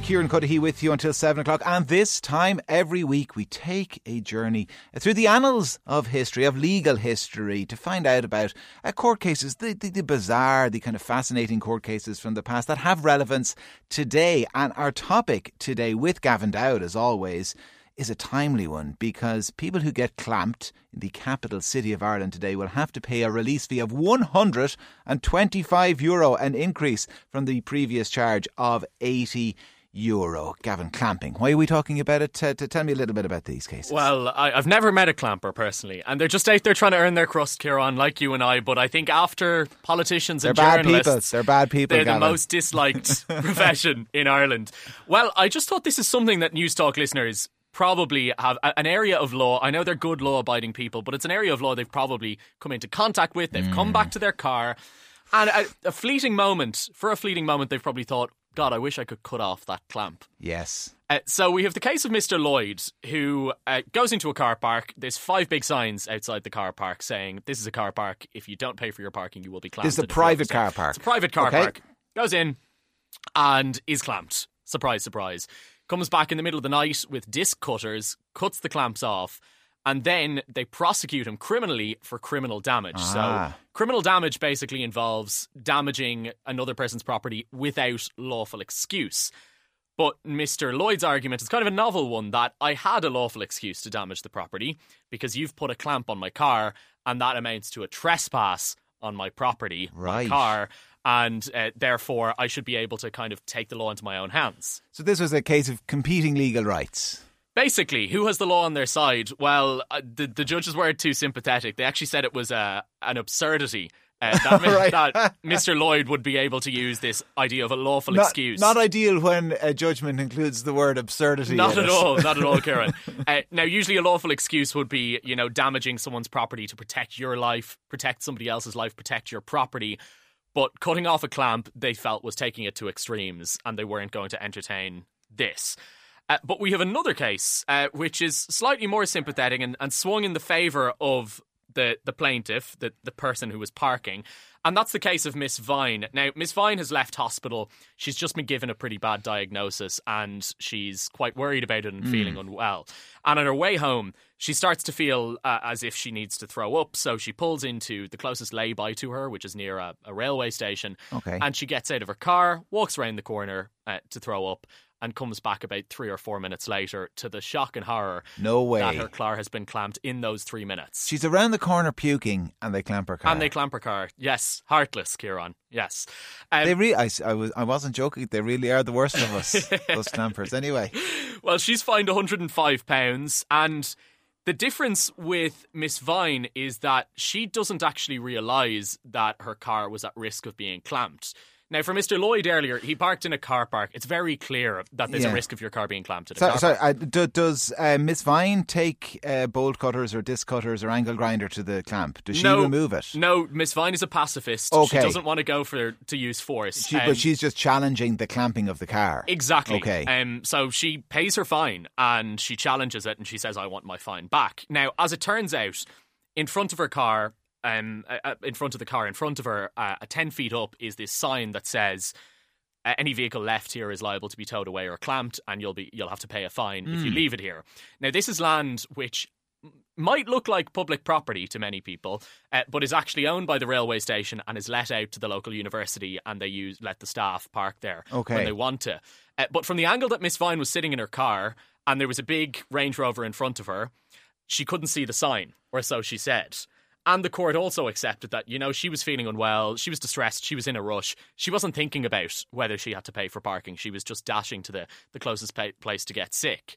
Kieran Cuddihy with you until 7 o'clock. And this time every week we take a journey through the annals of history, of legal history, to find out about uh, court cases, the, the, the bizarre, the kind of fascinating court cases from the past that have relevance today. And our topic today with Gavin Dowd, as always, is a timely one because people who get clamped in the capital city of Ireland today will have to pay a release fee of 125 euro, an increase from the previous charge of 80 euro. Gavin, clamping. Why are we talking about it? To, tell me a little bit about these cases. Well, I, have never met a clamper personally, and they're just out there trying to earn their crust, Kieran, like you and I. But I think after politicians they're and bad journalists, people. They're bad people. They're Gavin. the most disliked profession in Ireland. Well, I just thought this is something that Newstalk listeners probably have an area of law. I know they're good law abiding people, but it's an area of law they've probably come into contact with. They've mm. come back to their car. And a, a, fleeting moment, for a fleeting moment, they've probably thought, God, I wish I could cut off that clamp. Yes. Uh, so we have the case of Mr. Lloyd, who uh, goes into a car park. There's five big signs outside the car park saying, This is a car park. If you don't pay for your parking, you will be clamped. This is a private car park. It's a private car okay. park. Goes in and is clamped. Surprise, surprise. Comes back in the middle of the night with disc cutters, cuts the clamps off, and then they prosecute him criminally for criminal damage. Ah. So, criminal damage basically involves damaging another person's property without lawful excuse. But Mr. Lloyd's argument is kind of a novel one that I had a lawful excuse to damage the property because you've put a clamp on my car, and that amounts to a trespass on my property, right. my car, and uh, therefore I should be able to kind of take the law into my own hands. So this was a case of competing legal rights. Basically, who has the law on their side? Well, uh, the the judges weren't too sympathetic. They actually said it was uh, an absurdity. Uh, that, right. that Mr. Lloyd would be able to use this idea of a lawful not, excuse. Not ideal when a judgment includes the word absurdity. Not at it. all. Not at all, Kieran. uh, now, usually a lawful excuse would be, you know, damaging someone's property to protect your life, protect somebody else's life, protect your property. But cutting off a clamp, they felt was taking it to extremes, and they weren't going to entertain this. Uh, but we have another case uh, which is slightly more sympathetic and, and swung in the favour of the, the plaintiff, the, the person who was parking. And that's the case of Miss Vine. Now, Miss Vine has left hospital. She's just been given a pretty bad diagnosis and she's quite worried about it and mm. feeling unwell. And on her way home, she starts to feel uh, as if she needs to throw up. So she pulls into the closest lay by to her, which is near a, a railway station. Okay. And she gets out of her car, walks around the corner uh, to throw up and comes back about three or four minutes later to the shock and horror no way. that her car has been clamped in those three minutes. She's around the corner puking and they clamp her car. And they clamp her car. Yes. Heartless, Kieran. Yes. Um, they re- I, I, was, I wasn't joking. They really are the worst of us, those clampers. Anyway. Well, she's fined £105 and the difference with Miss Vine is that she doesn't actually realise that her car was at risk of being clamped. Now, for Mr. Lloyd earlier, he parked in a car park. It's very clear that there's Yeah. a risk of your car being clamped at a So, car so uh, do, does uh, Miss Vine take uh, bolt cutters or disc cutters or angle grinder to the clamp? Does she no, remove it? No, Miss Vine is a pacifist. Okay. She doesn't want to go for to use force. She, Um, but she's just challenging the clamping of the car. Exactly. Okay. Um, so she pays her fine and she challenges it and she says, I want my fine back. Now, as it turns out, in front of her car, um, uh, uh, in front of the car, in front of her, uh, 10 feet up, is this sign that says, any vehicle left here is liable to be towed away or clamped, and you'll be you'll have to pay a fine if you leave it here. Now, this is land which might look like public property to many people, uh, but is actually owned by the railway station and is let out to the local university, and they use let the staff park there Okay. when they want to. Uh, but from the angle that Miss Vine was sitting in her car, and there was a big Range Rover in front of her, she couldn't see the sign, or so she said. And the court also accepted that, you know, she was feeling unwell, she was distressed, she was in a rush. She wasn't thinking about whether she had to pay for parking. She was just dashing to the, the closest pa- place to get sick.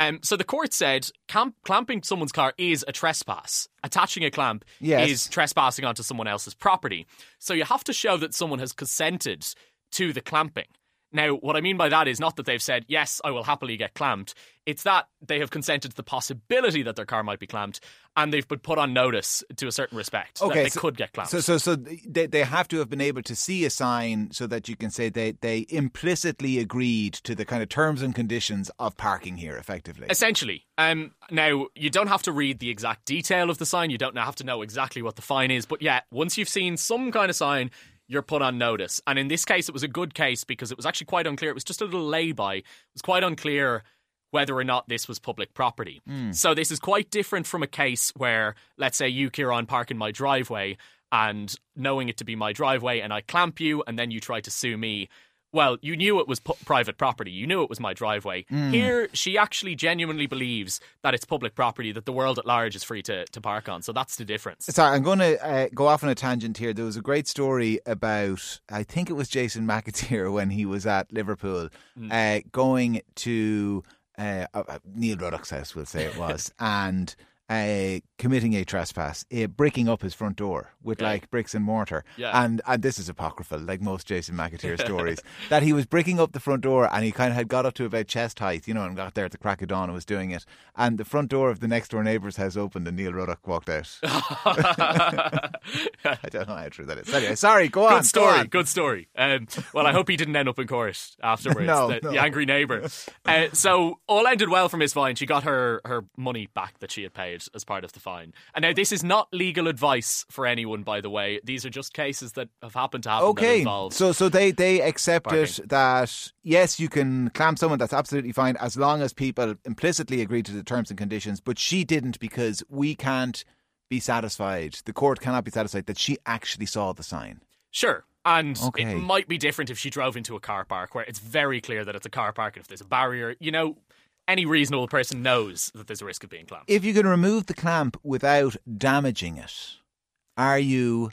Um, so the court said camp- clamping someone's car is a trespass. Attaching a clamp Yes. is trespassing onto someone else's property. So you have to show that someone has consented to the clamping. Now, what I mean by that is not that they've said, yes, I will happily get clamped. It's that they have consented to the possibility that their car might be clamped and they've been put on notice to a certain respect that they so, could get clamped. So, so, so they, they have to have been able to see a sign so that you can say they, they implicitly agreed to the kind of terms and conditions of parking here, effectively. Essentially. Um, now, you don't have to read the exact detail of the sign. You don't have to know exactly what the fine is. But yeah, once you've seen some kind of sign, you're put on notice. And in this case, it was a good case because it was actually quite unclear. It was just a little lay-by. It was quite unclear whether or not this was public property. Mm. So this is quite different from a case where, let's say, you, Kieran, park in my driveway and knowing it to be my driveway and I clamp you and then you try to sue me. Well, you knew it was pu- private property. You knew it was my driveway. Mm. Here, she actually genuinely believes that it's public property that the world at large is free to, to park on. So that's the difference. Sorry, I'm going to uh, go off on a tangent here. There was a great story about, I think it was Jason McAteer when he was at Liverpool, Hmm. uh, going to uh, uh, Neil Ruddock's house, we'll say it was, and uh, committing a trespass, uh, breaking up his front door with Yeah. like bricks and mortar. Yeah. And and this is apocryphal, like most Jason McAteer stories, that he was breaking up the front door and he kind of had got up to about chest height, you know, and got there at the crack of dawn and was doing it. And the front door of the next door neighbour's house opened and Neil Ruddock walked out. I don't know how true that is. Anyway, sorry, go on. Good story. On. Good story. Um, well, I hope he didn't end up in court afterwards. No, the, no. the angry neighbour. Uh, so all ended well for Miss Vine. She got her her money back that she had paid as part of the fine. And now this is not legal advice for anyone, by the way. These are just cases that have happened to happen. Okay, so so they they accepted Parking. that yes, you can clamp someone. That's absolutely fine as long as people implicitly agree to the terms and conditions. But she didn't because we can't be satisfied. The court cannot be satisfied that she actually saw the sign. Sure. And Okay. it might be different if she drove into a car park where it's very clear that it's a car park and if there's a barrier, you know, any reasonable person knows that there's a risk of being clamped. If you can remove the clamp without damaging it, are you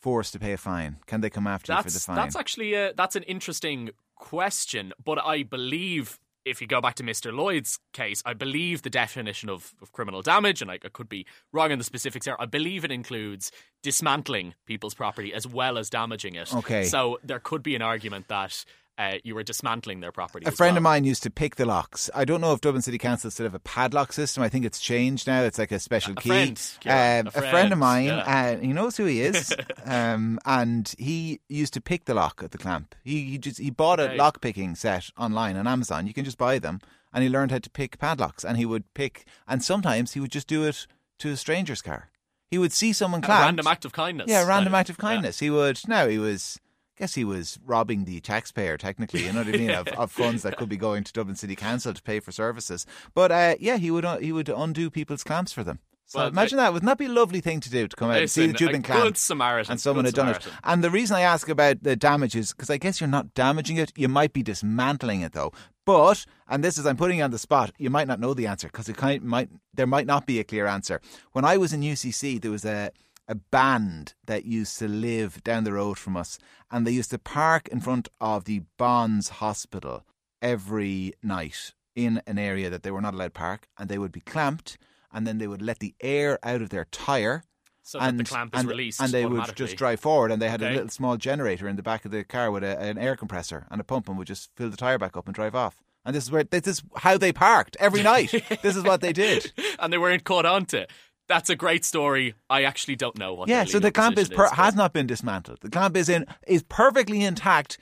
forced to pay a fine? Can they come after you for the fine? that's actually a, that's an interesting question, but I believe if you go back to Mr. Lloyd's case, I believe the definition of, of criminal damage, and I, I could be wrong in the specifics here, I believe it includes dismantling people's property as well as damaging it. Okay. so there could be an argument that uh, you were dismantling their property. A friend well. of mine used to pick the locks. I don't know if Dublin City Council still have a padlock system. I think it's changed now. It's like a special A key. friend, um, a a friend friend, of mine, yeah. uh, he knows who he is, um, and he used to pick the lock at the clamp. He, he just he bought a Okay. lock picking set online on Amazon. You can just buy them, and he learned how to pick padlocks. And he would pick, and sometimes he would just do it to a stranger's car. He would see someone A random act of kindness. Yeah, a random act of kindness. He would. No, he was. I guess he was robbing the taxpayer, technically. You know what I mean? of, of funds that could be going to Dublin City Council to pay for services. But uh, yeah, he would. He would undo people's clamps for them. So Well, imagine that. Wouldn't that be a lovely thing to do to come out and see that you've been good clamped Samaritan, and someone had done Samaritan. it? And the reason I ask about the damages because I guess you're not damaging it. You might be dismantling it though. But and this is I'm putting you on the spot. You might not know the answer because it kind might there might not be a clear answer. When I was in UCC, there was a a band that used to live down the road from us, and they used to park in front of the Bonds Hospital every night in an area that they were not allowed to park, and they would be clamped, and then they would let the air out of their tire. So that and, the clamp is and, released and they would just drive forward, and they had a little small generator in the back of the car with a, an air compressor and a pump, and would just fill the tire back up and drive off. And this is where this is how they parked every night. this is what they did. and they weren't caught onto. it. That's a great story. I actually don't know what. Yeah, so the clamp is, per- but- has not been dismantled. The clamp is in is perfectly intact.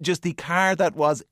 Just the car that was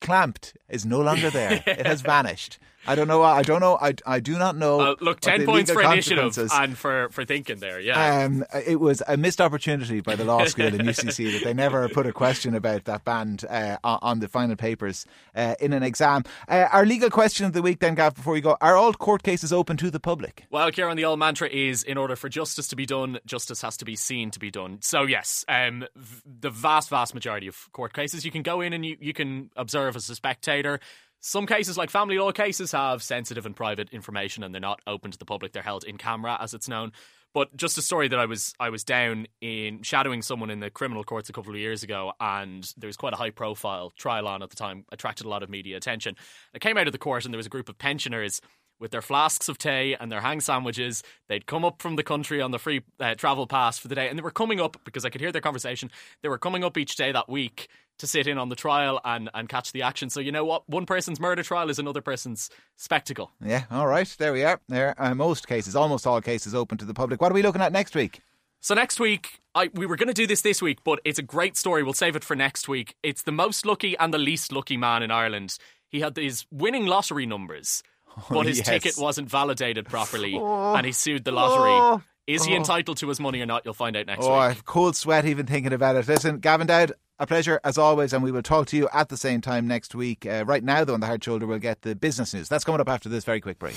clamped is no longer there. it has vanished. I don't know. I don't know. I, I do not know. Uh, look, ten points for initiative and for for thinking there. Yeah. Um, it was a missed opportunity by the law school in UCC that they never put a question about that band uh, on the final papers uh, in an exam. Uh, our legal question of the week, then, Gav, before we go: Are all court cases open to the public? Well, Kieran, the old mantra is in order for justice to be done, justice has to be seen to be done. So, yes, um, v- the vast, vast majority of court cases, you can go in and you, you can observe as a spectator. Some cases, like family law cases, have sensitive and private information and they're not open to the public. They're held in camera, as it's known. But just a story that I was I was down in shadowing someone in the criminal courts a couple of years ago, and there was quite a high profile trial on at the time, attracted a lot of media attention. I came out of the court and there was a group of pensioners with their flasks of tea and their hang sandwiches. They'd come up from the country on the free uh, travel pass for the day, and they were coming up because I could hear their conversation. They were coming up each day that week to sit in on the trial and, and catch the action. So you know what? One person's murder trial is another person's spectacle. Yeah, all right. There we are. There are most cases, almost all cases, open to the public. What are we looking at next week? So next week, I, we were going to do this this week, but it's a great story. We'll save it for next week. It's the most lucky and the least lucky man in Ireland. He had his winning lottery numbers, but his yes. ticket wasn't validated properly, and he sued the lottery. Is he entitled to his money or not? You'll find out next Oh, I week. have cold sweat even thinking about it. Listen, Gavin Dowd, a pleasure as always, and we will talk to you at the same time next week. Uh, right now, though, on the hard shoulder, we'll get the business news. That's coming up after this very quick break.